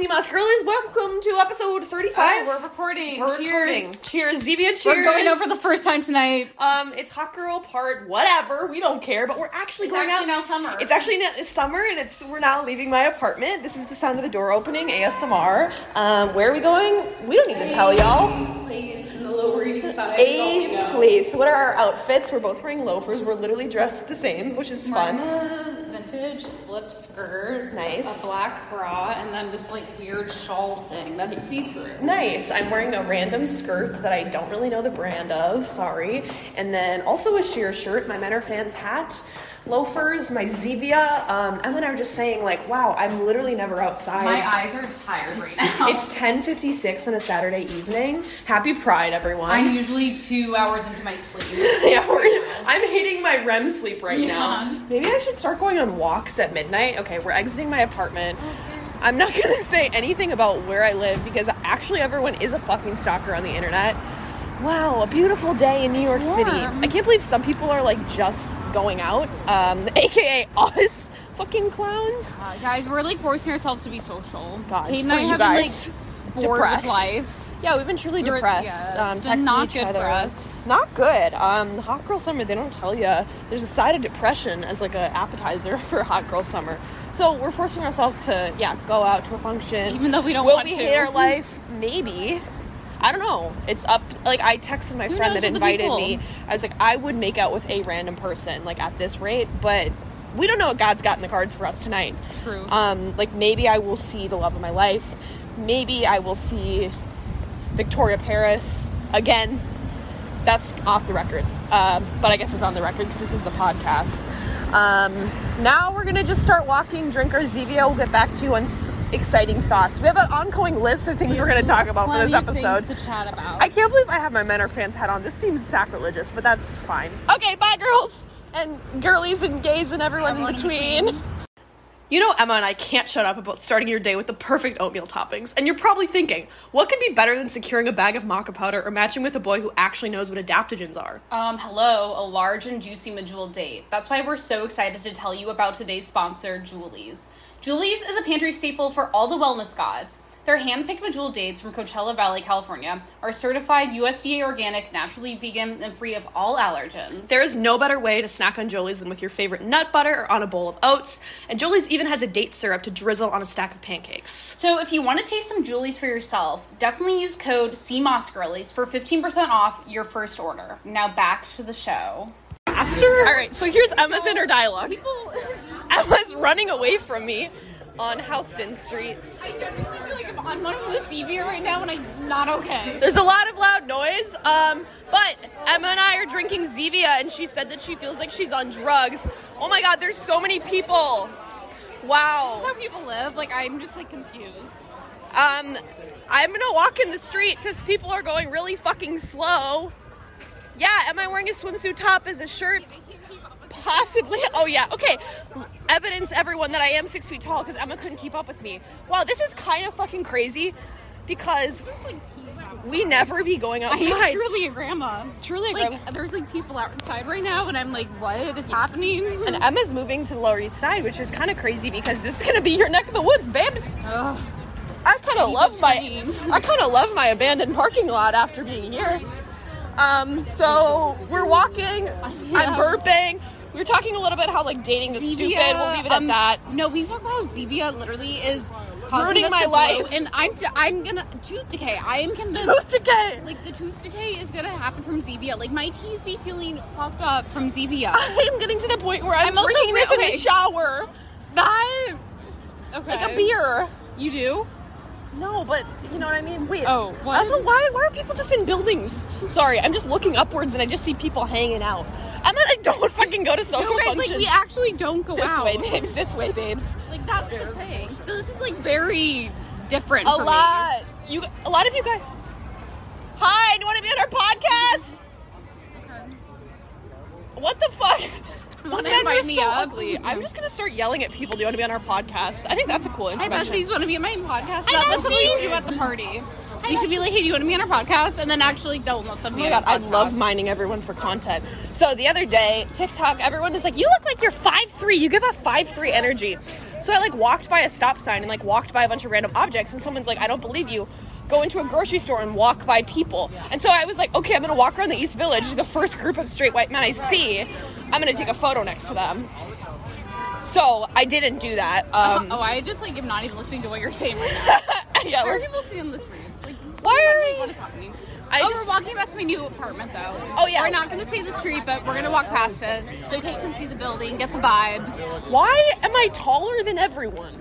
CMOS girlies, welcome to episode 35. Oh, we're recording. We're cheers. recording. Cheers, Zevia, cheers. We're going out for the first time tonight. Um, it's hot girl part whatever. We don't care, but we're actually going out. It's going actually out. now summer. It's actually now, it's summer, and it's we're now leaving my apartment. This is the sound of the door opening. ASMR. Um, where are we going? We don't need to tell y'all. place in the Lower East Side. A place. What are our outfits? We're both wearing loafers. We're literally dressed the same, which is fun. Vintage slip skirt. Nice. A black bra, and then this like weird shawl thing that's see through. Nice. I'm wearing a random skirt that I don't really know the brand of. Sorry. And then also a sheer shirt, my Men Are Fans hat, loafers, my Zevia. Um, Emma and I were just saying, like, wow, I'm literally never outside. My eyes are tired right now. It's 10:56 on a Saturday evening. Happy Pride, everyone. I'm usually two hours into my sleep. yeah, we're, I'm hitting my REM sleep right now. Maybe I should start going on walks at midnight. Okay, we're exiting my apartment. I'm not gonna say anything about where I live because actually everyone is a fucking stalker on the internet. Wow, a beautiful day in New York City. I can't believe some people are like just going out, um, aka us fucking clowns. Uh, guys, we're like forcing ourselves to be social. God, Kate and I have guys. been like bored Depressed. with life. Yeah, we've been truly We're- depressed. yeah, um, it's been not good for us. Not good. Um, hot girl summer, they don't tell you. There's a side of depression as like an appetizer for hot girl summer. So we're forcing ourselves to, yeah, go out to a function. Even though we don't Will want we to. hate our life? Maybe. I don't know. It's up. Like I texted my Who friend that invited me. I was like, I would make out with a random person, like at this rate, but we don't know what God's got in the cards for us tonight. True. Um, like maybe I will see the love of my life. Maybe I will see Victoria Paris again. That's off the record, um, but I guess it's on the record because this is the podcast. Um, now we're gonna just start walking, drink our Zevia. We'll get back to you on s- exciting thoughts. We have an ongoing list of things we're gonna talk about for this episode. to chat about. I can't believe I have my Men Are Fans hat on. This seems sacrilegious, but that's fine. Okay, bye, girls and girlies and gays and everyone, Everyone in in between. You know, Emma and I can't shut up about starting your day with the perfect oatmeal toppings. And you're probably thinking, what could be better than securing a bag of maca powder or matching with a boy who actually knows what adaptogens are? Um, hello, a large and juicy medjool date. That's why we're so excited to tell you about today's sponsor, Joolies. Joolies is a pantry staple for all the wellness gods. Their hand-picked medjool dates from Coachella Valley, California, are certified USDA organic, naturally vegan, and free of all allergens. There is no better way to snack on Joolies than with your favorite nut butter or on a bowl of oats. And Joolies even has a date syrup to drizzle on a stack of pancakes. So if you want to taste some Joolies for yourself, definitely use code CMOSGirlies for 15% off your first order. Now back to the show. Faster? All right, so here's Emma's inner dialogue. Emma's running away from me on Houston Street. I definitely feel like I'm on one of the CB right now and I'm not okay. There's a lot of loud noise, um, but Emma and I are drinking Zevia, and she said that she feels like she's on drugs. Oh my god, there's so many people. Wow. That's how people live. Like, I'm just like confused. Um, I'm gonna walk in the street because people are going really fucking slow. Yeah, am I wearing a swimsuit top as a shirt? Possibly. Oh yeah. Okay. Evidence, everyone, that I am six feet tall because Emma couldn't keep up with me. Wow, this is kind of fucking crazy because we never be going I outside. am truly a grandma. Truly a Like, grandma. there's like people outside right now, and I'm like, what is happening? And Emma's moving to the Lower East Side, which is kind of crazy because this is gonna be your neck of the woods, babes. Ugh. I kind of love my. I kind of love my abandoned parking lot after being here. Um, so we're walking. I'm burping. We were talking a little bit how like dating is stupid. We'll leave it um, at that. No, we talk about how Zevia literally is Ruining my blow, life. and I'm I'm gonna tooth decay. I am convinced. Tooth decay. Like the tooth decay is gonna happen from Zevia. Like my teeth be feeling fucked up from Zevia. I'm getting to the point where I'm, I'm also drinking this in okay. the shower, that okay, like a beer. You do? No, but you know what I mean. Wait. Oh, what? Also, why why are people just in buildings? Sorry, I'm just looking upwards and I just see people hanging out. I'm not. I don't fucking go to social No, guys, functions. like we actually don't go out. this out. way, babes. This way, babes. Like that's the thing. So this is like very different. A for me. lot. You. A lot of you guys. Hi. Do you want to be on our podcast? What the fuck? Those men are so ugly. I'm just gonna start yelling at people. Do you want to be on our podcast? I think that's a cool Hi intervention. besties, want to be on my podcast? Hi, That was we besties. do at the party. You should be like, hey, do you want to be on our podcast? And then actually don't let them Oh my on god, our I podcast. love mining everyone for content. So the other day, TikTok, everyone is like, "You look like you're 5'3". You give off 5'3 energy." So I like walked by a stop sign and like walked by a bunch of random objects, and someone's like, "I don't believe you." Go into a grocery store and walk by people. And so I was like, okay, I'm gonna walk around the East Village, the first group of straight white men I see. I'm gonna take a photo next to them. So I didn't do that. Um, oh, I just like am not even listening to what you're saying right now. yeah, Why are people sitting on the streets? Like, Why are we- what is happening? I oh, just- we're walking past my new apartment though. Oh, yeah. We're not going to see the street, but we're going to walk past it so Kate can see the building, get the vibes. Why am I taller than everyone?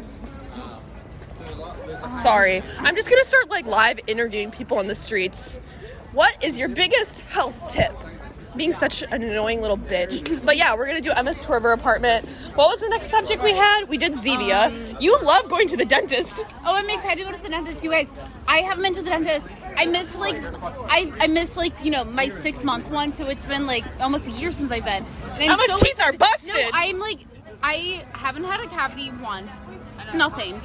Sorry. I'm just gonna start like live interviewing people on the streets. What is your biggest health tip? Being such an annoying little bitch. But yeah, we're gonna do Emma's tour of her apartment. What was the next subject we had? We did Zevia. Um, you love going to the dentist. Oh, I'm excited to go to the dentist, you guys. I haven't been to the dentist. I missed like, I I missed like you know my six month one, so it's been like almost a year since I've been. And I'm Emma's teeth are busted. No, I'm like, I haven't had a cavity once, nothing,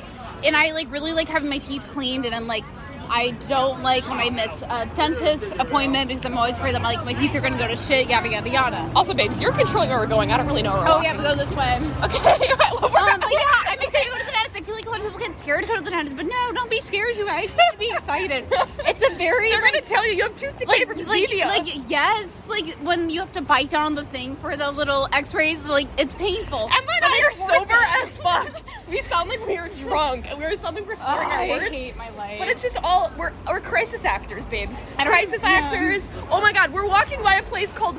and I like really like having my teeth cleaned, and I'm like. I don't like when I miss a dentist appointment because I'm always afraid that my, like my teeth are gonna go to shit, yada yada yada. Also, babes, you're controlling where we're going. I don't really know where we're Oh yeah, we go this way. Okay, love where Um, but yeah, I'm excited to go to the feel like a lot of people get scared to go to the dentist, but no, don't be scared, you guys. You should be excited. It's a very They're like, gonna tell you you have tooth decay like, from like, Zevia. like yes, like when you have to bite down on the thing for the little X-rays, like it's painful. Emma and I are sober as fuck. We sound like we are drunk, and we were sounding we're Oh, slurring our I words. hate my life. But it's just all we're we're crisis actors, babes. Crisis yeah. actors. Oh my god, we're walking by a place called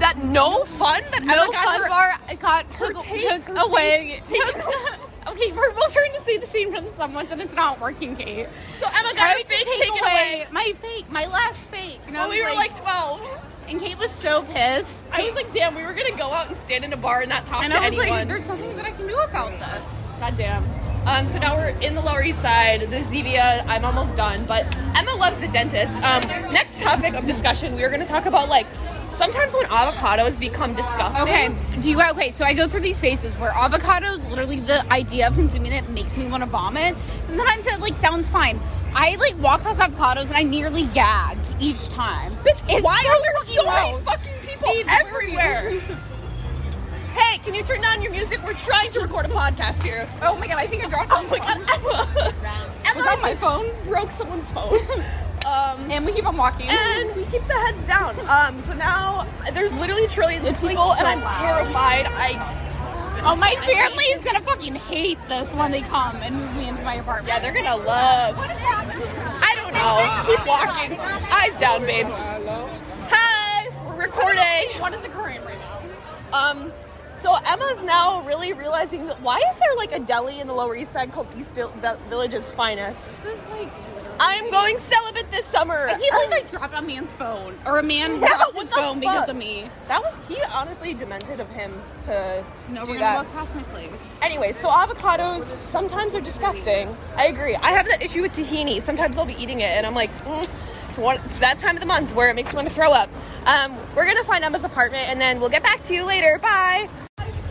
that No Fun that no Emma got fun her- bar. I got her took, tape- took away. Took, okay, we're both trying to say the same sentence, and it's not working, Kate. So Emma got Tried her fake take taken away. my fake, my last fake. And I When we were like 12. and Kate was so pissed. I was like, damn, we were gonna go out and stand in a bar and not talk and to I was anyone. like, there's nothing that I can do about this. God damn. Um, so now we're in the Lower East Side, the Zevia. I'm almost done, but Emma loves the dentist. Um, next topic of discussion, we are going to talk about like sometimes when avocados become disgusting. Okay, do you okay? So I go through these phases where avocados, literally the idea of consuming it makes me want to vomit. And sometimes it like sounds fine. I like walk past avocados and I nearly gagged each time. Bitch, It's why so are there so many fucking people everywhere? hey, can you turn down your music? We're trying to record a podcast here. Oh my god, I think I dropped Oh something. my god, Emma! Emma Was that my phone? Broke someone's phone. um, And we keep on walking. and we keep the heads down. Um, so now there's literally trillions of like, people, so and I'm loud. terrified. I oh, my family is gonna fucking hate this when they come and move me into my apartment. yeah, they're gonna love. What is happening? I don't know. Keep walking. Eyes down, babes. Hi, we're recording. What is occurring right now? Um, so Emma's now really realizing that why is there like a deli in the Lower East Side called East Vil- Vil- Village's Finest? This is like. I'm going celibate this summer. I can't believe I dropped a man's phone, or a man Yeah, dropped his phone because of me. That was he honestly demented of him to No, do we're that. walk past my place. Anyway, so avocados sometimes are disgusting. I agree. I have that issue with tahini. Sometimes I'll be eating it and I'm like, mm, it's that time of the month where it makes me want to throw up. Um, we're gonna find Emma's apartment and then we'll get back to you later. Bye.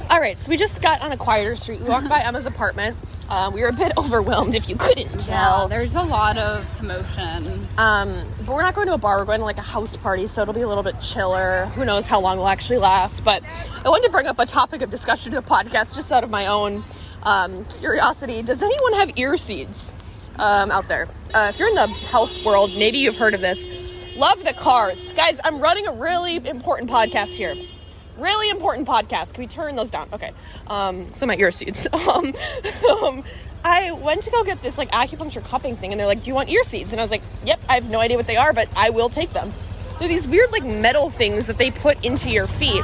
All right, so we just got on a quieter street. We walked by Emma's apartment. Um, we were a bit overwhelmed, if you couldn't tell. there's a lot of commotion. Um, but we're not going to a bar. We're going to like a house party, so it'll be a little bit chiller. Who knows how long it'll actually last? But I wanted to bring up a topic of discussion to the podcast just out of my own um, curiosity. Does anyone have ear seeds um, out there? Uh, if you're in the health world, maybe you've heard of this. Love the cars, guys. I'm running a really important podcast here. Really important podcast. Can we turn those down? Okay. Um, so my ear seeds. Um, um, I went to go get this like acupuncture cupping thing, and they're like, "Do you want ear seeds?" And I was like, "Yep." I have no idea what they are, but I will take them. They're these weird like metal things that they put into your feet,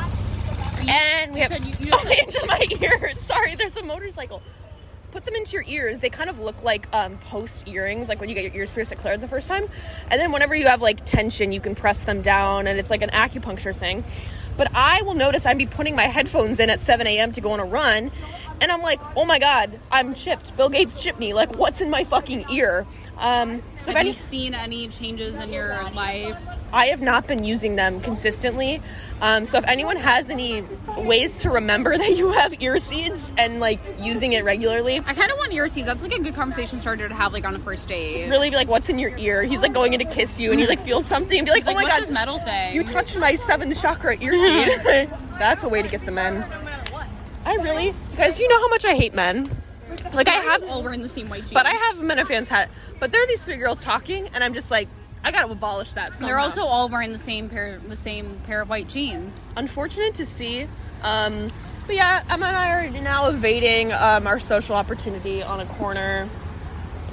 and we have said you- you oh, into my ears. Sorry, there's a motorcycle. Put them into your ears. They kind of look like um, post earrings, like when you get your ears pierced at Claire the first time. And then whenever you have like tension, you can press them down, and it's like an acupuncture thing. But I will notice I'd be putting my headphones in at 7 a.m. to go on a run, and I'm like, oh my god, I'm chipped. Bill Gates chipped me. Like, what's in my fucking ear? Um, so Have any, you seen any changes in your life? I have not been using them consistently. Um, so if anyone has any ways to remember that you have ear seeds and like using it regularly, I kind of want ear seeds. That's like a good conversation starter to have like on a first date. really be like, what's in your ear? He's like going in to kiss you, and he like feels something, and be like, like, oh my what's god, this metal thing? you touched my seventh chakra ear seed. That's a way to get the men. I really, guys, you know how much I hate men. Like I have all wearing the same white jeans. But I have men fans hat. But there are these three girls talking, and I'm just like, I gotta abolish that. Somehow. They're also all wearing the same pair, the same pair of white jeans. unfortunate to see. Um, but yeah, Emma and I are now evading um, our social opportunity on a corner.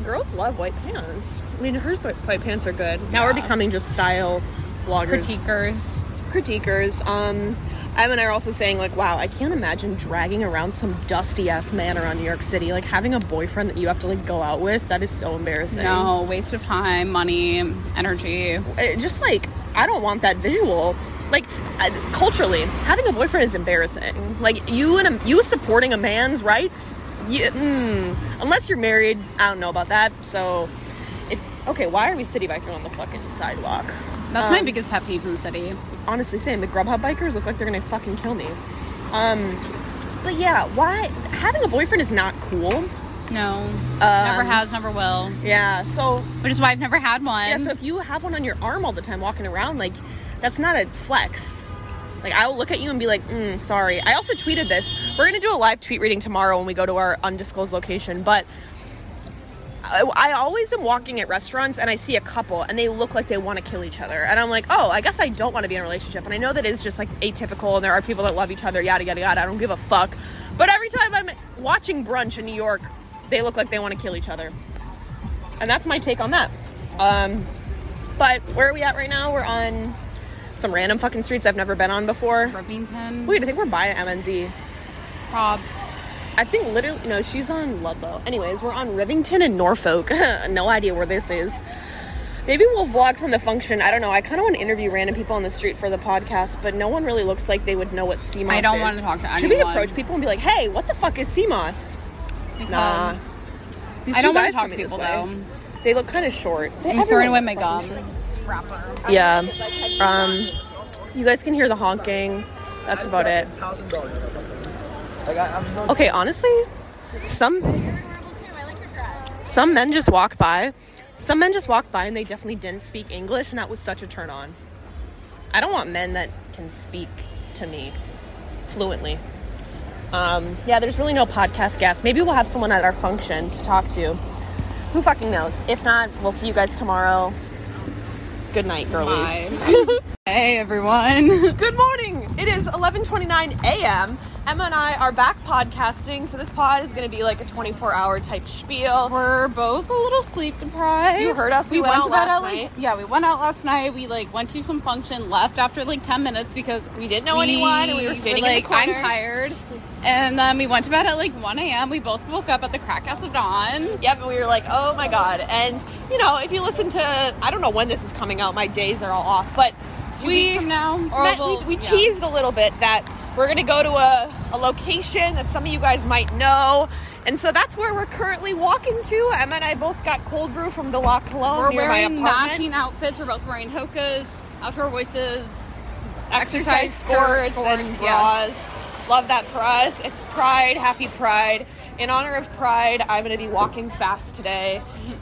Girls love white pants. I mean, hers white white pants are good. Now we're Yeah. becoming just style bloggers, Critiquers. critiquers. Um, Emma and I are also saying like, wow, I can't imagine dragging around some dusty ass man around New York City. Like having a boyfriend that you have to like go out with. That is so embarrassing. No waste of time, money, energy. it just like I don't want that visual. Like I- culturally, having a boyfriend is embarrassing. Like you and a, you supporting a man's rights. You, mm, unless you're married, I don't know about that. So, if okay, why are we city biking on the fucking sidewalk? That's my Um, biggest pet peeve in the city. honestly saying the Grubhub bikers look like they're gonna fucking kill me. Um, but yeah, why having a boyfriend is not cool. No, Um, never has, never will. Yeah, so Which is why I've never had one. Yeah, so if you have one on your arm all the time walking around, like that's not a flex. Like I will look at you and be like, mm, sorry. I also tweeted this. We're gonna do a live tweet reading tomorrow when we go to our undisclosed location, but I, always am walking at restaurants and I see a couple and they look like they want to kill each other, and I'm like, oh, I guess I don't want to be in a relationship. And I know that is just like atypical, and there are people that love each other, yada yada yada. I don't give a fuck. But every time I'm watching brunch in New York, they look like they want to kill each other, and that's my take on that. Um, but where are we at right now? We're on some random fucking streets I've never been on before. Wait, I think we're by MNZ. Probs. I think literally, no, she's on Ludlow. Anyways, we're on Rivington and Norfolk. no idea where this is. Maybe we'll vlog from the function. I don't know. I kind of want to interview random people on the street for the podcast, but no one really looks like they would know what CMOS is. I don't is. want to talk to anyone. Should we approach people and be like, hey, what the fuck is CMOS? Because Nah. These I don't want to talk to people though. They look kind of short. They- I'm throwing away my gum. Yeah. Um, you guys can hear the honking. That's about it. Thousand dollars. Like I, I'm not Okay, honestly, some some men just walked by. Some men just walked by and they definitely didn't speak English, and that was such a turn on. I don't want men that can speak to me fluently. Um, yeah, there's really no podcast guest. Maybe we'll have someone at our function to talk to. Who fucking knows? If not, we'll see you guys tomorrow. Good night, girlies. Hey everyone. Good morning. It is 11:29 a.m. Emma and I are back podcasting, so this pod is going to be like a 24-hour type spiel. We're both a little sleep deprived. You heard us. We We, went went, out last like night. yeah, we went out last night. We like went to some function, left after like ten minutes because We didn't know anyone, and we were standing in the like corner. I'm tired. And then we went to bed at like 1 a.m. We both woke up at the crack house of dawn. Yep, and we were like, "Oh my god!" And you know, if you listen to, I don't know when this is coming out. My days are all off, but Two we weeks from now, met- we, we yeah. teased a little bit that we're going to go to a, a location that some of you guys might know. And so that's where we're currently walking to. Emma and I both got cold brew from the La Colombe We're near wearing my apartment. matching outfits. We're both wearing hokas, outdoor voices, exercise exercise skirts, skirts, and yes. bras. Love that for us. It's Pride. Happy Pride. In honor of Pride, I'm going to be walking fast today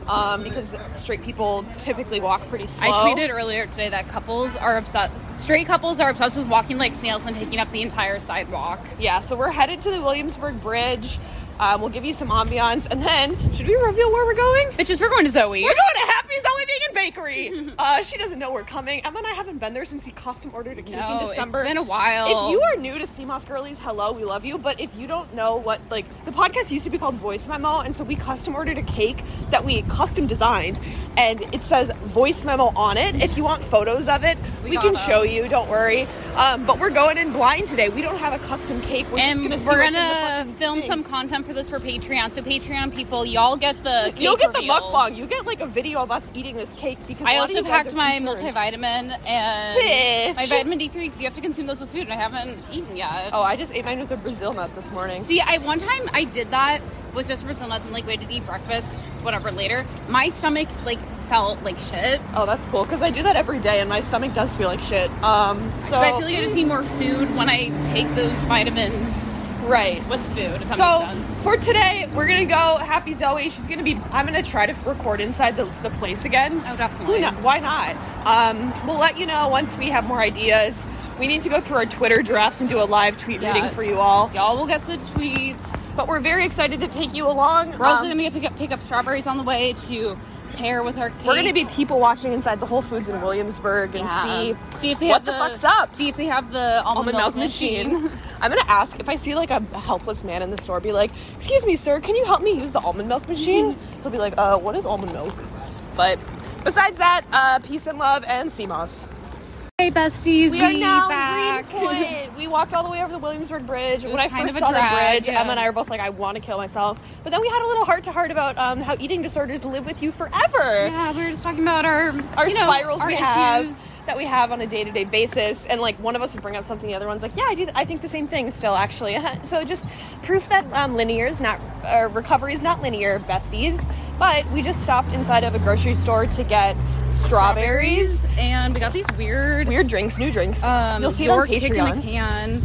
um, because straight people typically walk pretty slow. I tweeted earlier today that couples are obsessed. Straight couples are obsessed with walking like snails and taking up the entire sidewalk. Yeah, so we're headed to the Williamsburg Bridge. Um, we'll give you some ambiance, and then should we reveal where we're going? Bitches, we're going to Zoe. We're going to Happy Zoe Vegan Bakery. Uh, she doesn't know we're coming. Emma and I haven't been there since we custom ordered a cake No, in It's been a while. If you are new to CMOS Girlies, hello, we love you. But if you don't know what, like, the podcast used to be called Voice Memo, and so we custom ordered a cake that we custom designed, and it says Voice Memo on it. If you want photos of it, we, We can got 'em. show you. Don't worry. Um, but we're going in blind today. We don't have a custom cake. We're and just gonna we're what's in the gonna film thing. some content for this for Patreon. So Patreon people, y'all get the cake You'll get the reveal. mukbang. You get like a video of us eating this cake. because I also packed my concerned. multivitamin and Bitch. my vitamin D3 because you have to consume those with food, and I haven't eaten yet. Oh, I just ate mine with a Brazil nut this morning. See, I one time I did that with just Brazil nuts and like waited to eat breakfast, whatever. Later, my stomach like felt like shit. Oh, that's cool because I do that every day and my stomach does feel like shit. Um, so So I feel like I just need more food when I take those vitamins right. with food. So for today, we're gonna go Happy Zoe. She's gonna be. I'm gonna try to record inside the, the place again. Oh, definitely. Kno- Why not? Um, we'll let you know once we have more ideas. We need to go through our Twitter drafts and do a live tweet reading for you all. Y'all will get the tweets. But we're very excited to take you along. We're also Um, gonna get pick up pick up strawberries on the way to pair with our cake. we're gonna be people watching inside the Whole Foods in Williamsburg and Yeah. see see if they what have the fuck's up. See if they have the almond, almond milk machine. I'm gonna ask if I see like a helpless man in the store, be like, "Excuse me, sir, can you help me use the almond milk machine?" He'll be like, "Uh, what is almond milk?" But besides that, uh, peace and love and CMOS. Hey besties, We are now back. in Greenpoint. we walked all the way over the Williamsburg Bridge. When I first saw drag, the bridge, yeah. Emma and I were both like, "I want to kill myself." But then we had a little heart to heart about um, how eating disorders live with you forever. Yeah, we were just talking about our our you know, spirals our we issues. have that we have on a day to day basis, and like one of us would bring up something, the other one's like, "Yeah, I do. I think the same thing still, actually." so just proof that um, linear is not uh, recovery is not linear, besties. But we just stopped inside of a grocery store to get strawberries, and we got these weird, weird drinks, new drinks. um, You'll see it on York kick in a Patreon. can.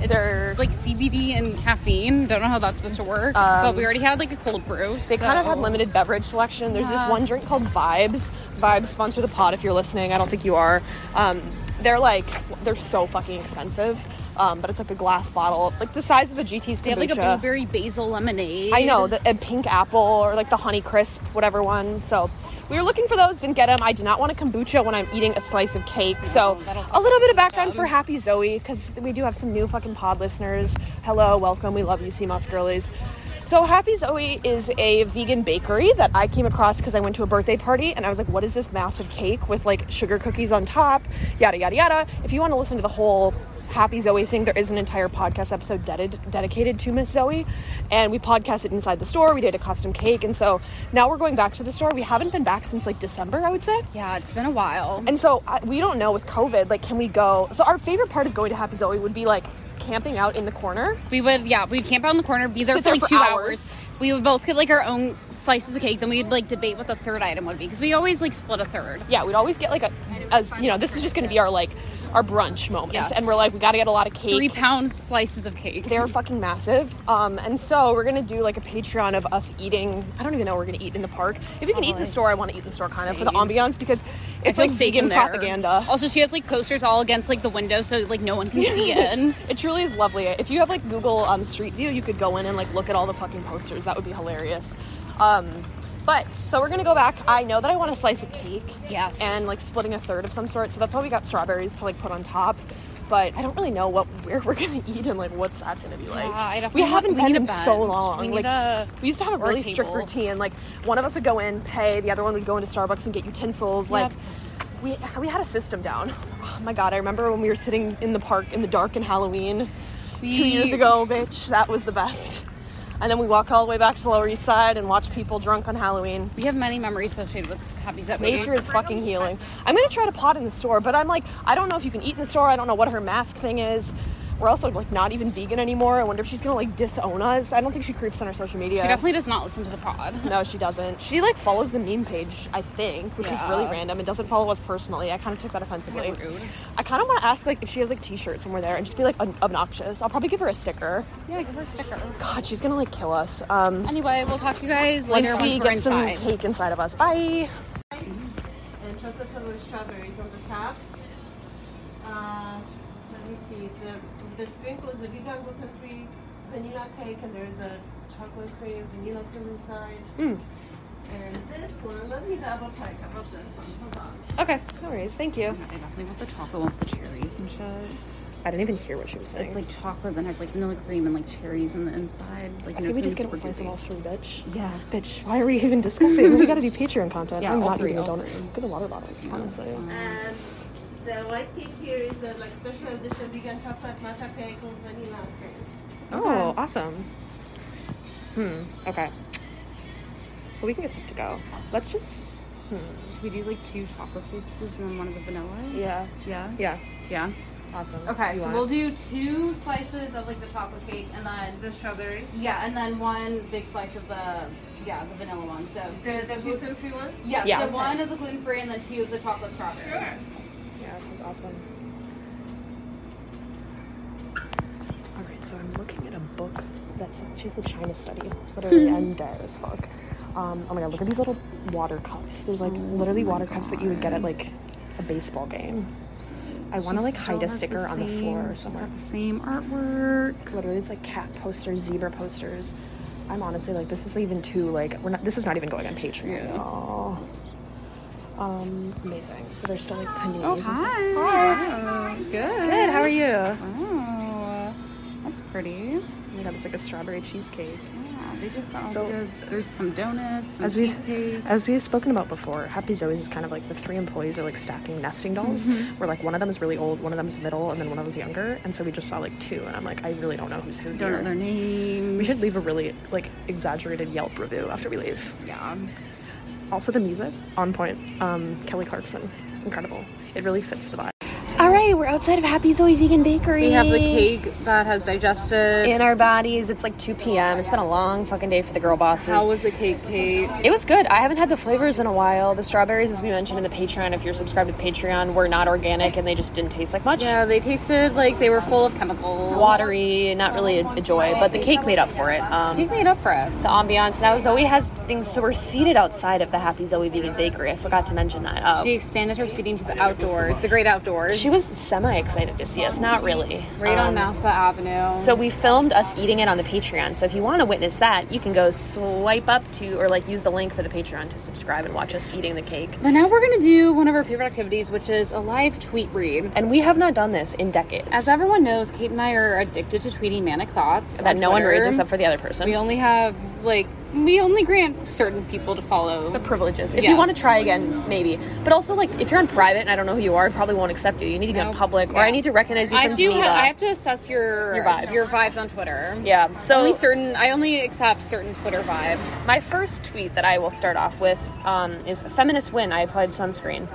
It's They're- like CBD and caffeine. Don't know how that's supposed to work, Um, but we already had like a cold brew. They kind of so- had limited beverage selection. There's this one drink called Vibes. Vibes sponsor the pod if you're listening. I don't think you are. Um, they're like they're so fucking expensive. Um, but it's like a glass bottle, like the size of a GT's kombucha. They have like a blueberry basil lemonade. I know the a pink apple or like the honey crisp, whatever one. So we were looking for those, didn't get them. I did not want a kombucha when I'm eating a slice of cake. so a little bit of background for Happy Zoe because we do have some new fucking pod listeners. Hello, welcome. We love you, CMOS girlies. So Happy Zoe is a vegan bakery that I came across because I went to a birthday party and I was like, what is this massive cake with like sugar cookies on top? Yada yada yada. If you want to listen to the whole Happy Zoe thing, there is an entire podcast episode ded- dedicated to Miss Zoe, and we podcasted inside the store. We did a custom cake, and so now we're going back to the store. We haven't been back since like December, I would say. Yeah, it's been a while. And so I, we don't know with COVID, like, can we go? So our favorite part of going to Happy Zoe would be like camping out in the corner. We would, yeah, we'd camp out in the corner, be there Sit for there like for two hours. hours. We would both get like our own slices of cake, then we'd like debate what the third item would be because we always like split a third. Yeah, we'd always get like a, as you know, this was just going to be our like our brunch moment, Yes. and we're like, we got to get a lot of cake. Three pound slices of cake. They're fucking massive. Um, and so we're gonna do like a Patreon of us eating. I don't even know we're gonna eat in the park. If we can eat in the store, I want to eat in the store kind of for the ambiance because it's like vegan there. propaganda. Also, she has like posters all against like the window, so like no one can see in. It truly is lovely. If you have like Google um, Street View, you could go in and like look at all the fucking posters. That would be hilarious. Um, but so we're gonna go back. I know that I want a slice of cake. Yes. And like splitting a third of some sort. So that's why we got strawberries to like put on top. But I don't really know what where we're gonna eat and like what's that gonna be like. Yeah, I we definitely haven't been in so long. We like a- we used to have a or a really strict routine. Like one of us would go in, pay, the other one would go into Starbucks and get utensils. Like we we had a system down. Oh my god, I remember when we were sitting in the park in the dark in Halloween two years ago, bitch. That was the best. And then we walk all the way back to the Lower East Side and watch people drunk on Halloween. We have many memories associated with Happy Zoe. Nature is fucking healing. I'm gonna try to pot in the store, but I'm like, I don't know if you can eat in the store. I don't know what her mask thing is. We're also like not even vegan anymore. I wonder if she's gonna like disown us. I don't think she creeps on our social media. She definitely does not listen to the pod. No, she doesn't. She like follows the meme page, I think, which is really random and doesn't follow us personally. I kind of took that offensively. Rude. I kind of want to ask like if she has like t-shirts when we're there and just be like ob- obnoxious. I'll probably give her a sticker. Yeah, give her a sticker. God, she's gonna like kill us. Um, Anyway, we'll talk to you guys later once once we we're get some cake inside of us. Bye. and chocolate covered strawberries on the top. Uh, let me see. The, the sprinkle is a vegan gluten free vanilla cake, and there's a chocolate cream, vanilla cream inside. Mm. And this one, let me double check about this one. Hold on. Okay, no worries. Thank you. I definitely want the chocolate one with the cherries and shit. I didn't even hear what she was saying. It's like chocolate, then has like vanilla cream and like cherries on the inside. Like, I you know, we just get gonna a slice of all three, bitch. Yeah. Bitch, why are we even discussing? we gotta do Patreon content. Yeah, I'm all not three, eating a all donut. Look at the water bottles, honestly. And the white cake here is a like special edition vegan chocolate matcha cake with vanilla cream. Oh, awesome. Hmm. Okay. Well, we can get stuff to go. Let's just Should we do like two chocolate slices and then one of the vanilla? Yeah. Yeah. Yeah. Yeah. Awesome. Okay, You so want we'll do two slices of like the chocolate cake and then The strawberry. yeah, and then one big slice of the yeah the vanilla one. So The, the gluten free one? yeah, Yeah. so Okay. one of the gluten free and then two of the chocolate strawberry. Sure. Awesome. All right, so I'm looking at a book that's she's the China study. Literally, I'm dead as fuck. Um, oh my god, look at these little water cups. There's like literally water cups that you would get at like a baseball game. I want to like hide a sticker on the floor somewhere. the same artwork. Literally, it's like cat posters, zebra posters. I'm honestly like, this is even too like, we're not. This is not even going on Patreon. Yeah. Oh. Um, amazing. So they're still like canoes. Oh and stuff. hi. Good. Good. How are you? Oh, that's pretty. Oh my god, it's like a strawberry cheesecake. Yeah, they just got So- the. There's some donuts, some As we've cheesecake. as we've spoken about before, Happy Zoe's is kind of like the three employees are like stacking nesting dolls, where like one of them is really old, one of them is middle, and then one of them is younger. And so we just saw like two, and I'm like, I really don't know who's who Don't know their names. We should leave a really like exaggerated Yelp review after we leave. Yeah. Also, the music on point. Um, Kelly Clarkson, incredible. It really fits the vibe. All right, we're outside of Happy Zoe Vegan Bakery. We have the cake that has digested. in our bodies. It's like 2 p.m. It's been a long fucking day for the girl bosses. How was the cake, Kate? It was good. I haven't had the flavors in a while. The strawberries, as we mentioned in the Patreon, if you're subscribed to Patreon, were not organic and they just didn't taste like much. Yeah, they tasted like they were full of chemicals. Watery, not really a, a joy, but the cake made up for it. Um, Cake made up for it. the ambiance. Now Zoe has things, so we're seated outside of the Happy Zoe Vegan Bakery. I forgot to mention that. Oh. She expanded her seating to the outdoors, the great outdoors. She was semi excited to see us. Not really. right on Um, Nassau Avenue. So we filmed us eating it on the Patreon. So if you want to witness that, you can go swipe up to or like use the link for the Patreon to subscribe and watch us eating the cake. But now we're gonna do one of our favorite activities, which is a live tweet read. And we have not done this in decades. As everyone knows, Kate and I are addicted to tweeting manic thoughts. that on no one reads except for the other person. We only have like we only grant certain people to follow. the privileges. If Yes. you want to try again, maybe. But also, like, if you're on private and I don't know who you are, I probably won't accept you. You need to be on public, or I need to recognize you I from do. Geneva. Ha- I have to assess your Your vibes. Your vibes on Twitter. yeah. So only certain. I only accept certain Twitter vibes. my first tweet that I will start off with um, is feminist win. I applied sunscreen.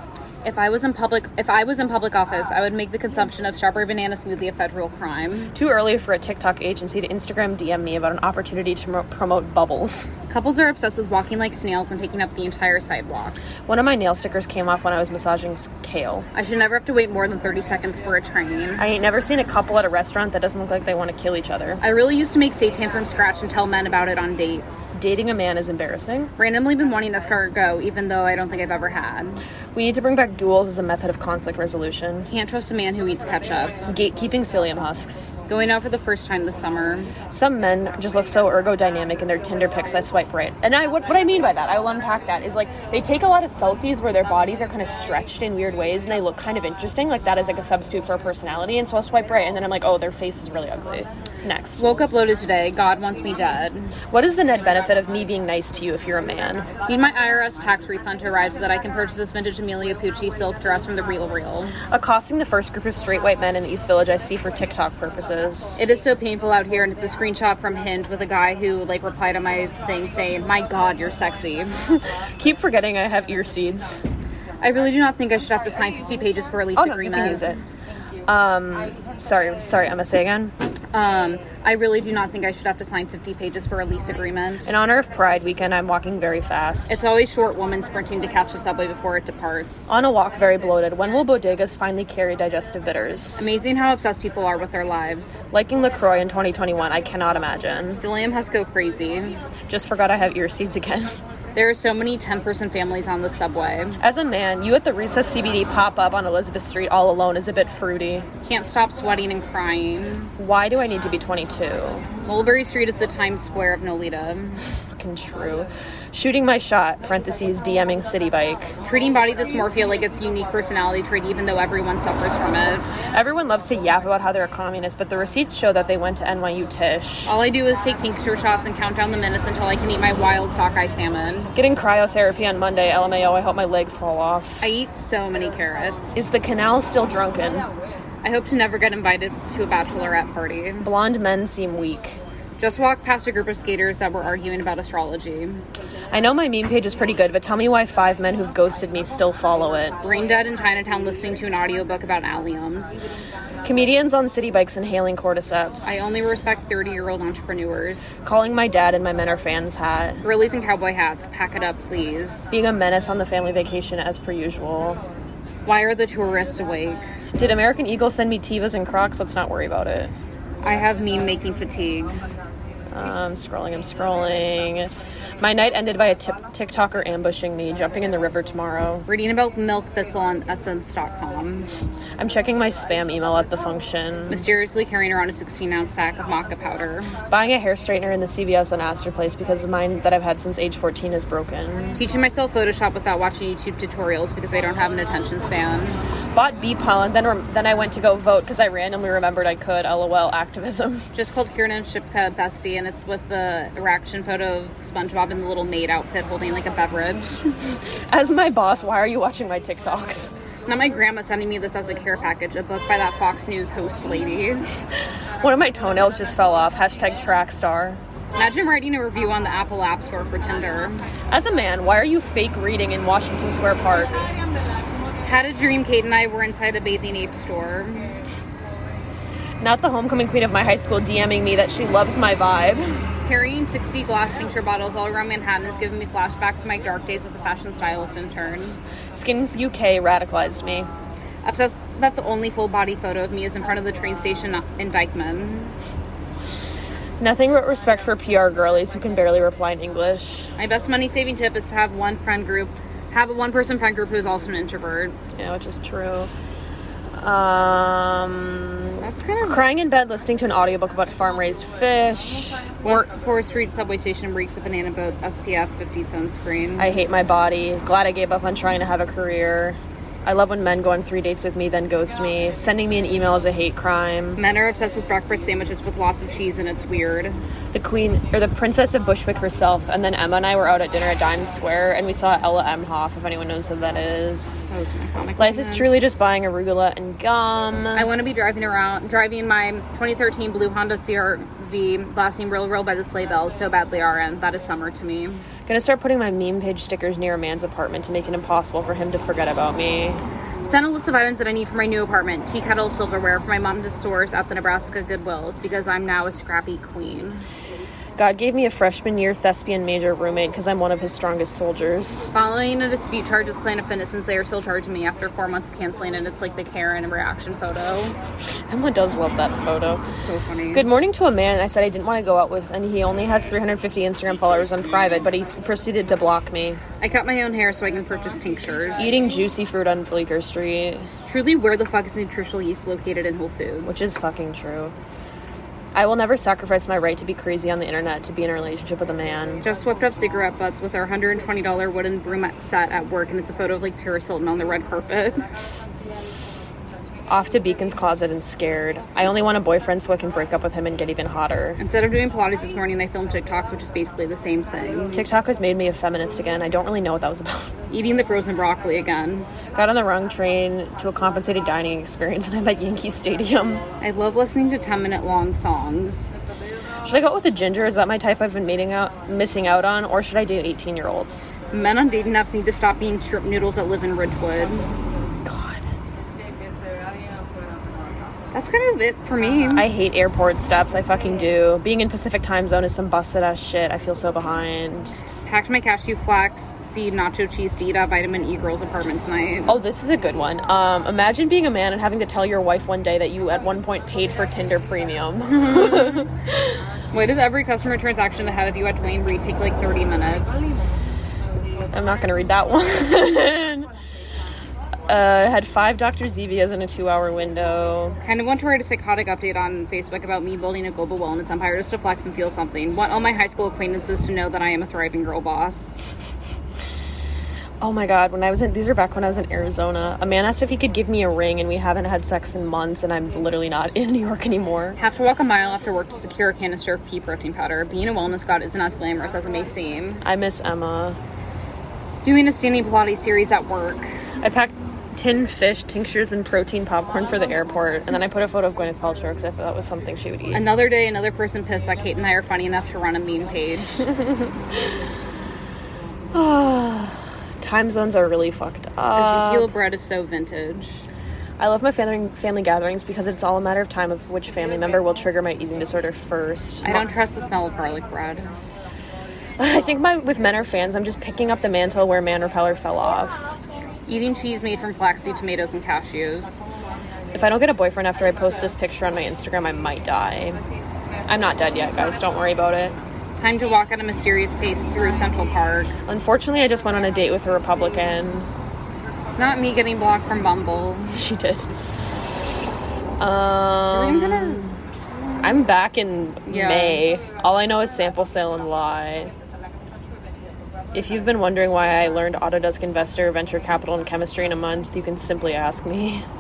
If I was in public, if I was in public office, I would make the consumption of strawberry banana smoothie a federal crime. Too early for a TikTok agency to Instagram DM me about an opportunity to promote bubbles. Couples are obsessed with walking like snails and taking up the entire sidewalk. One of my nail stickers came off when I was massaging kale. I should never have to wait more than 30 seconds for a train. I ain't never seen a couple at a restaurant that doesn't look like they want to kill each other. I really used to make seitan from scratch and tell men about it on dates. Dating a man is embarrassing. Randomly been wanting escargot, even though I don't think I've ever had. We need to bring back duels as a method of conflict resolution. Can't trust a man who eats ketchup. Gatekeeping psyllium husks. Going out for the first time this summer. Some men just look so ergodynamic in their Tinder pics. I swipe right, and I what, what I mean by that, I will unpack that. Is like they take a lot of selfies where their bodies are kind of stretched in weird ways, and they look kind of interesting. Like that is like a substitute for a personality. And so I'll swipe right, and then I'm like, oh, their face is really ugly. Next, Woke up loaded today. God wants me dead. what is the net benefit of me being nice to you if you're a man? Need my IRS tax refund to arrive so that I can purchase this vintage Emilio Pucci silk dress from the Real Real. Accosting the first group of straight white men in the East Village I see for TikTok purposes. It is so painful out here, and it's a screenshot from Hinge with a guy who like replied to my thing saying, "My God, you're sexy." Keep forgetting I have ear seeds. I really do not think I should have to sign 50 pages for a lease Oh no, you can use it. Um, sorry, sorry, Emma, say again. Um, I really do not think I should have to sign 50 pages for a lease agreement. In honor of Pride Weekend, I'm walking very fast. It's always short woman sprinting to catch the subway before it departs. On a walk, very bloated. When will bodegas finally carry digestive bitters? Amazing how obsessed people are with their lives. Liking LaCroix in 2021, I cannot imagine. Cillian has go crazy. Just forgot I have ear seeds again. There are so many 10 person families on the subway. As a man, you at the Recess CBD pop up on Elizabeth Street all alone is a bit fruity. Can't stop sweating and crying. Why do I need to be 22? Mulberry Street is the Times Square of Nolita. Fucking true. Shooting my shot, parentheses, DMing Citi Bike. Treating body dysmorphia like it's a unique personality trait, even though everyone suffers from it. Everyone loves to yap about how they're a communist, but the receipts show that they went to NYU Tisch. All I do is take tincture shots and count down the minutes until I can eat my wild sockeye salmon. Getting cryotherapy on Monday, LMAO, I hope my legs fall off. I eat so many carrots. Is the canal still drunken? I hope to never get invited to a bachelorette party. Blonde men seem weak. Just walked past a group of skaters that were arguing about astrology. I know my meme page is pretty good, but tell me why five men who've ghosted me still follow it. Brain dead in Chinatown listening to an audiobook about alliums. Comedians on city bikes inhaling cordyceps. I only respect 30 year old entrepreneurs. Calling my dad and my men are fans hat. And cowboy hats, pack it up, please. Being a menace on the family vacation as per usual. Why are the tourists awake? Did American Eagle send me Tevas and Crocs? Let's not worry about it. I have meme making fatigue. Um, scrolling, I'm scrolling. My night ended by a tip- TikToker ambushing me, jumping in the river tomorrow. Reading about milk thistle on essence.com. I'm checking my spam email at the function. Mysteriously carrying around a 16 ounce sack of maca powder. Buying a hair straightener in the CVS on Astor Place because mine that I've had since age 14 is broken. Teaching myself Photoshop without watching YouTube tutorials because I don't have an attention span. Bought bee pollen, then rem- then I went to go vote because I randomly remembered I could. LOL, activism. Just called Kiernan Shipka bestie, and it's with the reaction photo of SpongeBob in the little maid outfit holding like a beverage. As my boss, why are you watching my TikToks? Now my grandma sending me this as a care package, a book by that Fox News host lady. One of my toenails just fell off. Hashtag track star. Imagine writing a review on the Apple App Store for Tinder. As a man, why are you fake reading in Washington Square Park? Had a dream Kate and I were inside a bathing ape store. Not the homecoming queen of my high school DMing me that she loves my vibe. Carrying 60 glass tincture bottles all around Manhattan has given me flashbacks to my dark days as a fashion stylist intern. Skins UK radicalized me. Obsessed that the only full body photo of me is in front of the train station in Dyckman. Nothing but respect for PR girlies who can barely reply in English. My best money saving tip is to have one friend group, have a one person friend group who is also an introvert. Yeah, which is true. Um, That's kind of crying in bed listening to an audiobook about farm raised fish. Or Forest Street subway station reeks of banana boat SPF 50 sunscreen. I hate my body. Glad I gave up on trying to have a career. I love when men go on three dates with me, then ghost me. Sending me an email is a hate crime. Men are obsessed with breakfast sandwiches with lots of cheese and it's weird. The queen, or the princess of Bushwick herself, and then Emma and I were out at dinner at Diamond Square, and we saw Ella Emhoff. if anyone knows who that is. That was an iconic Life is truly just buying arugula and gum. I want to be driving around, driving my 2013 blue Honda CRV, blasting Rill Rill by the sleigh bells so badly RN. That is summer to me. Gonna start putting my meme page stickers near a man's apartment to make it impossible for him to forget about me. Send a list of items that I need for my new apartment. Tea kettle, silverware for my mom to source at the Nebraska Goodwills because I'm now a scrappy queen. God gave me a freshman year thespian major roommate because I'm one of his strongest soldiers. Following a dispute charge with Planet Fitness since they are still charging me after four months of canceling and it's like the Karen reaction photo. Emma does love that photo. It's so funny. Good morning to a man I said I didn't want to go out with, and he only has 350 Instagram followers on private, but he proceeded to block me. I cut my own hair so I can purchase tinctures. Eating juicy fruit on Bleecker Street, Truly, where the fuck is nutritional yeast located in Whole Foods? which is fucking true. I will never sacrifice my right to be crazy on the internet to be in a relationship with a man. Just whipped up cigarette butts with our $120 wooden broom set at work, and it's a photo of like Paris Hilton on the red carpet. Off to Beacon's closet and scared. I only want a boyfriend so I can break up with him and get even hotter. Instead of doing Pilates this morning, I filmed TikToks, which is basically the same thing. TikTok has made me a feminist again. I don't really know what that was about. Eating the frozen broccoli again. Got on the wrong train to a compensated dining experience and I'm at Yankee Stadium. I love listening to 10 minute long songs. Should I go out with a ginger? Is that my type I've been meeting out, missing out on, or should I date 18 year olds? Men on dating apps need to stop being shrimp noodles that live in Ridgewood. God. That's kind of it for me. I hate airport steps. I fucking do. Being in Pacific time zone is some busted ass shit. I feel so behind. Packed my cashew flax seed nacho cheese to eat at Vitamin E Girls apartment tonight. Oh, this is a good one. Um, imagine being a man and having to tell your wife one day that you at one point paid for Tinder Premium. Why does every customer transaction ahead of you at Duane Reade take like 30 minutes? I'm not gonna read that one. uh, had five Dr. Zevias in a two hour window. Kind of want to write a psychotic update on Facebook about me building a global wellness empire just to flex and feel something. Want all my high school acquaintances to know that I am a thriving girl boss. Oh my god, when I was in these are back when I was in Arizona. A man asked if he could give me a ring and we haven't had sex in months and I'm literally not in New York anymore. Have to walk a mile after work to secure a canister of pea protein powder. Being a wellness god isn't as glamorous as it may seem. I miss Emma. Doing a standing Pilates series at work. I packed tin fish, tinctures, and protein popcorn for the airport. And then I put a photo of Gwyneth Paltrow because I thought that was something she would eat. Another day, another person pissed that Kate and I are funny enough to run a meme page. Time zones are really fucked up. Ezekiel bread is so vintage. I love my family family gatherings because it's all a matter of time of which family member will trigger my eating disorder first. I don't trust the smell of garlic bread. I think my with men are fans. I'm just picking up the mantle where Man Repeller fell off. Eating cheese made from flaxseed, tomatoes, and cashews. If I don't get a boyfriend after I post this picture on my Instagram, I might die. I'm not dead yet, guys. Don't worry about it. Time to walk at a mysterious pace through Central Park. Unfortunately, I just went on a date with a Republican. Not me getting blocked from Bumble. She did. Um, I'm Um, gonna. I'm back in Yeah. May. All I know is sample sale and lie. If you've been wondering why I learned Autodesk Inventor, Venture Capital, and Chemistry in a month, you can simply ask me.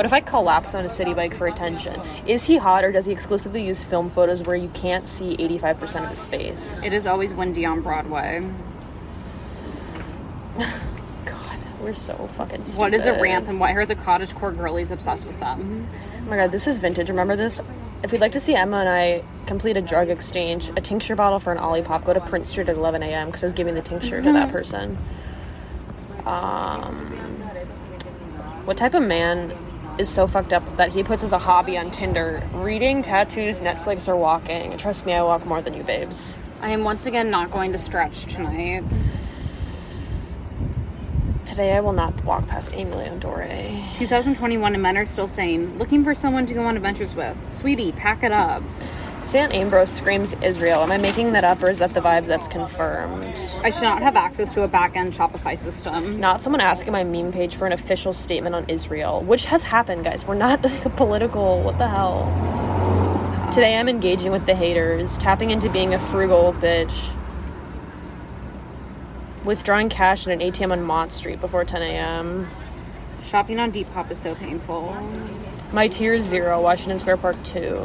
What if I collapse on a Citi Bike for attention? Is he hot or does he exclusively use film photos where you can't see 85% of his face? It is always windy on Broadway. God, we're so fucking stupid. What is a ramp and why are the cottagecore girlies obsessed with them? Oh my god, this is vintage. Remember this? If you'd like to see Emma and I complete a drug exchange, a tincture bottle for an Olipop, go to Prince Street at 11 a.m. because I was giving the tincture to that person. Um, what type of man is so fucked up that he puts as a hobby on Tinder reading, tattoos, Netflix, or walking? Trust me, I walk more than you, babes. I am once again not going to stretch tonight. Today I will not walk past Aimé Leon Dore. 2021 and men are still saying, looking for someone to go on adventures with. Sweetie, pack it up. Sant Ambroeus screams Israel. Am I making that up or is that the vibe that's confirmed? I should not have access to a back end Shopify system. not someone asking my meme page for an official statement on Israel, which has happened, guys. We're not like a political. What the hell? Today I'm engaging with the haters, tapping into being a frugal bitch, withdrawing cash at an ATM on Mott Street before 10 a.m. Shopping on Depop is so painful. My tier is zero. Washington Square Park two.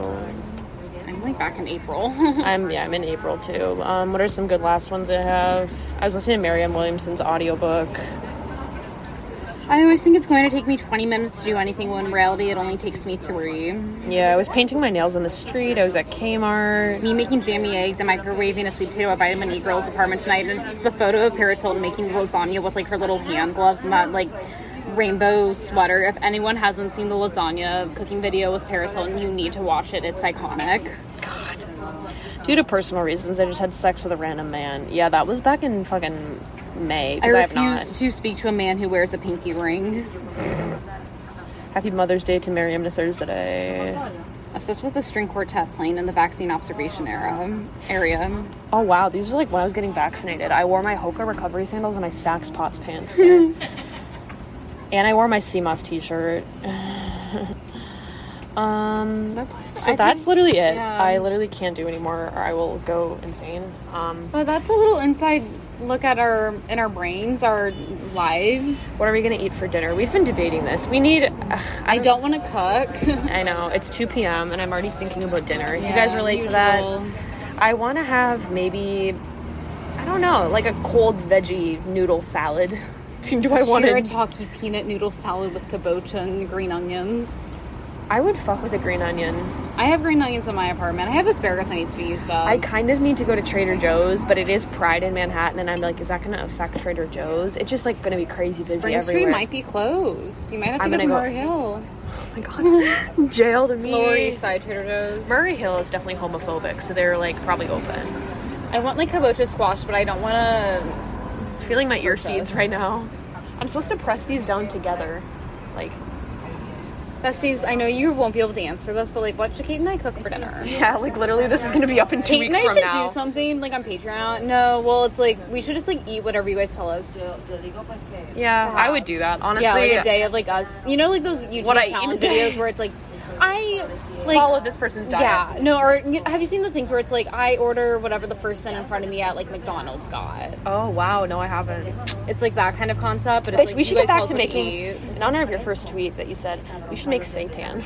I'm like back in April. I'm yeah, I'm in April too. Um, what are some good last ones I have? I was listening to Marianne Williamson's audiobook. I always think it's going to take me 20 minutes to do anything when in reality it only takes me three. Yeah, I was painting my nails on the street. I was at Kmart. Me making jammy eggs and microwaving a sweet potato at Vitamin E Girl's apartment tonight, and it's the photo of Paris Hilton making lasagna with like her little hand gloves and that like rainbow sweater. If anyone hasn't seen the lasagna cooking video with Paris Hilton, you need to watch it. It's iconic. God. Due to personal reasons, I just had sex with a random man. Yeah, that was back in fucking May. I I, refuse not. to speak to a man who wears a pinky ring. Happy Mother's Day to Miriam Nassers today. Obsessed with the string quartet playing in the vaccine observation era area. Oh wow, these are like when I was getting vaccinated. I wore my Hoka recovery sandals and my Saks Potts pants. and I wore my CMOS t-shirt. um, That's so I that's think- literally it. yeah. I literally can't do anymore, or I will go insane. Um, But that's a little inside look at our in our brains, our lives. what are we gonna eat for dinner? We've been debating this. We need. ugh, I don't want to cook. I know it's 2 p.m. and I'm already thinking about dinner. you guys relate to that? I want to have maybe, I don't know, like a cold veggie noodle salad. Do I want to? shirataki peanut noodle salad with kabocha and green onions. I would fuck with a green onion. I have green onions in my apartment. I have asparagus that needs to be used up. I kind of need to go to Trader Joe's, but it is Pride in Manhattan, and I'm like, is that going to affect Trader Joe's? It's just like going to be crazy busy Spring Street everywhere. might be closed. You might have to I'm go to Murray Hill. Oh my god, jail to me. Lower East Side Trader Joe's. Murray Hill is definitely homophobic, so they're like probably open. I want like kabocha squash, but I don't want to. Feeling my ear seeds right now. I'm supposed to press these down together, like. Besties, I know you won't be able to answer this, but like, what should Kate and I cook for dinner? Yeah, like literally, this is gonna be up in two Kate and weeks I from should now. do something like on Patreon. No, well, it's like we should just like eat whatever you guys tell us. Yeah, I would do that. Honestly, yeah, like a day of like us. You know, like those YouTube What I eat challenge a day. videos where it's like, I like follow this person's diet. Yeah, no, or you- have you seen the things where it's like I order whatever the person in front of me at like McDonald's got? Oh wow, no, I haven't. It's like that kind of concept, but it's Bitch, like we should guys get back to making. eat. In honor of your first tweet that you said, we should make seitan.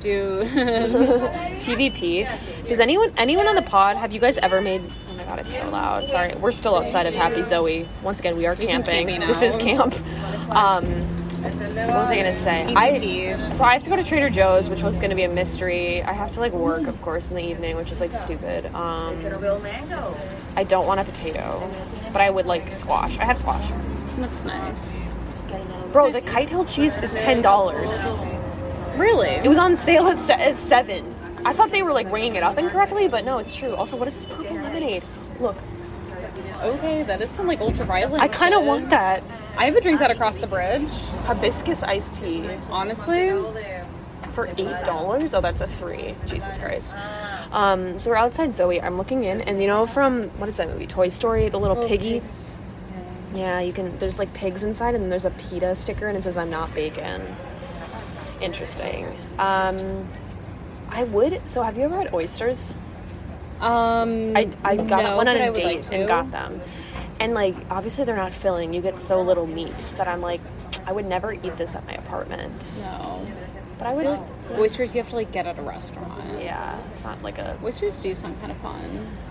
Dude, TVP. Does anyone anyone on the pod have you guys ever made? Oh my god, it's so loud. Sorry, we're still outside of Happy Zoe. Once again, we are camping. camping This is camp. Um, what was I gonna say? I so I have to go to Trader Joe's, which was gonna be a mystery. I have to like work, of course, in the evening, which is like stupid. Um, I don't want a potato, but I would like squash. I have squash. That's nice. Bro, the Kite Hill cheese is ten dollars. Really? It was on sale at, se- at seven. I thought they were like ringing it up incorrectly, but no, it's true. Also, what is this purple lemonade? Look, okay, that is some like ultraviolet. I kind of want that I have a drink that across the bridge. hibiscus iced tea Honestly, for eight dollars. Oh, that's a three. Jesus Christ. Um, so we're outside Zoe. I'm looking in, and you know from what is that movie? Toy Story, the little piggy. Yeah, you can. There's like pigs inside, and then there's a PETA sticker, and it says "I'm not bacon." Interesting. Um, I would. So, have you ever had oysters? Um, I, I got no, went on a date like and got them, and like obviously they're not filling. You get so little meat that I'm like, I would never eat this at my apartment. No. But I would. Like oysters you have to like get at a restaurant. yeah, it's not like a Oysters do sound kind of fun.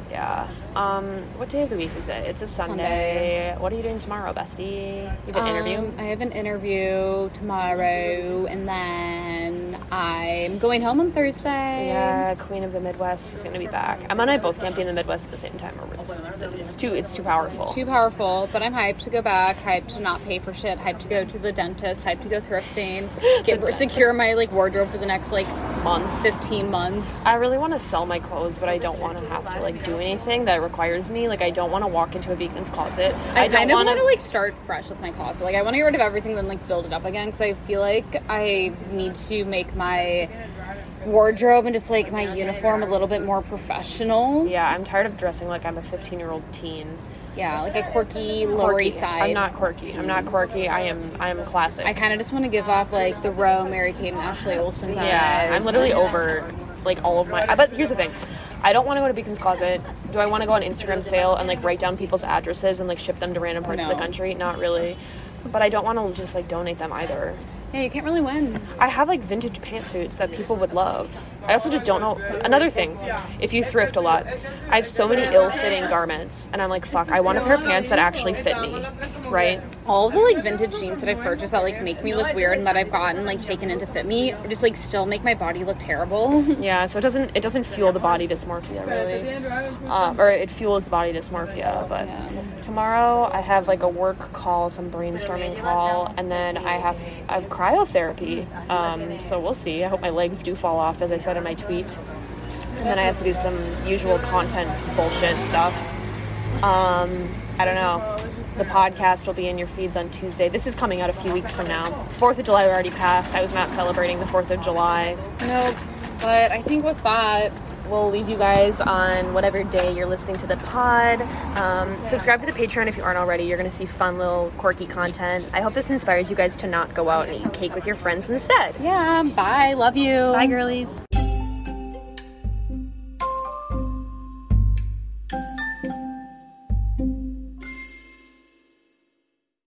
yeah. Um, what day of the week is it? It's a Sunday. What are you doing tomorrow, bestie? You have an interview. Um, I have an interview tomorrow, and then I'm going home on Thursday. Yeah, Queen of the Midwest is gonna be back. Emma and I both can't be in the Midwest at the same time. Or it's, it's too it's too powerful. Too powerful, but I'm hyped to go back, hyped to not pay for shit, hyped to go to the dentist, hyped to go thrifting, get secure my like wardrobe for the next like months. 15 months. I really want to sell my clothes, but I don't want to have to like do anything that requires me. Like I don't want to walk into a Beacon's closet. I, don't kind of want want to like start fresh with my closet. Like I want to get rid of everything, then like build it up again because I feel like I need to make my wardrobe and just like my uniform a little bit more professional. Yeah, I'm tired of dressing like I'm a 15 year old teen. Yeah, like a quirky Lower. East Side. I'm not quirky. I'm not quirky. I am. I am classic. I kind of just want to give off like the Row, Mary Kate, and Ashley Olsen vibes. yeah, I'm literally over like all of my. But here's the thing. I don't want to go to Beacon's Closet. Do I want to go on Instagram sale and like write down people's addresses and like ship them to random parts of the country? Not really. But I don't want to just like donate them either. Yeah, you can't really win. I have like vintage pantsuits that people would love. I also just don't know. Another thing, if you thrift a lot, I have so many ill-fitting garments, and I'm like, fuck, I want a pair of pants that actually fit me, right? All the like vintage jeans that I've purchased that like make me look weird and that I've gotten like taken in to fit me just like still make my body look terrible. Yeah, so it doesn't it doesn't fuel the body dysmorphia really, um, or it fuels the body dysmorphia. But tomorrow I have like a work call, some brainstorming call, and then I have I have cryotherapy. Um, so we'll see. I hope my legs do fall off, as I said in my tweet. And then I have to do some usual content bullshit stuff. Um, I don't know. The podcast will be in your feeds on Tuesday. This is coming out a few weeks from now. Fourth of July already passed. I was not celebrating the Fourth of July. nope. But I think with that, We'll leave you guys on whatever day you're listening to the pod. Um, subscribe to the Patreon if you aren't already. You're going to see fun little quirky content. I hope this inspires you guys to not go out and eat cake with your friends instead. yeah, bye. Love you. Bye, girlies.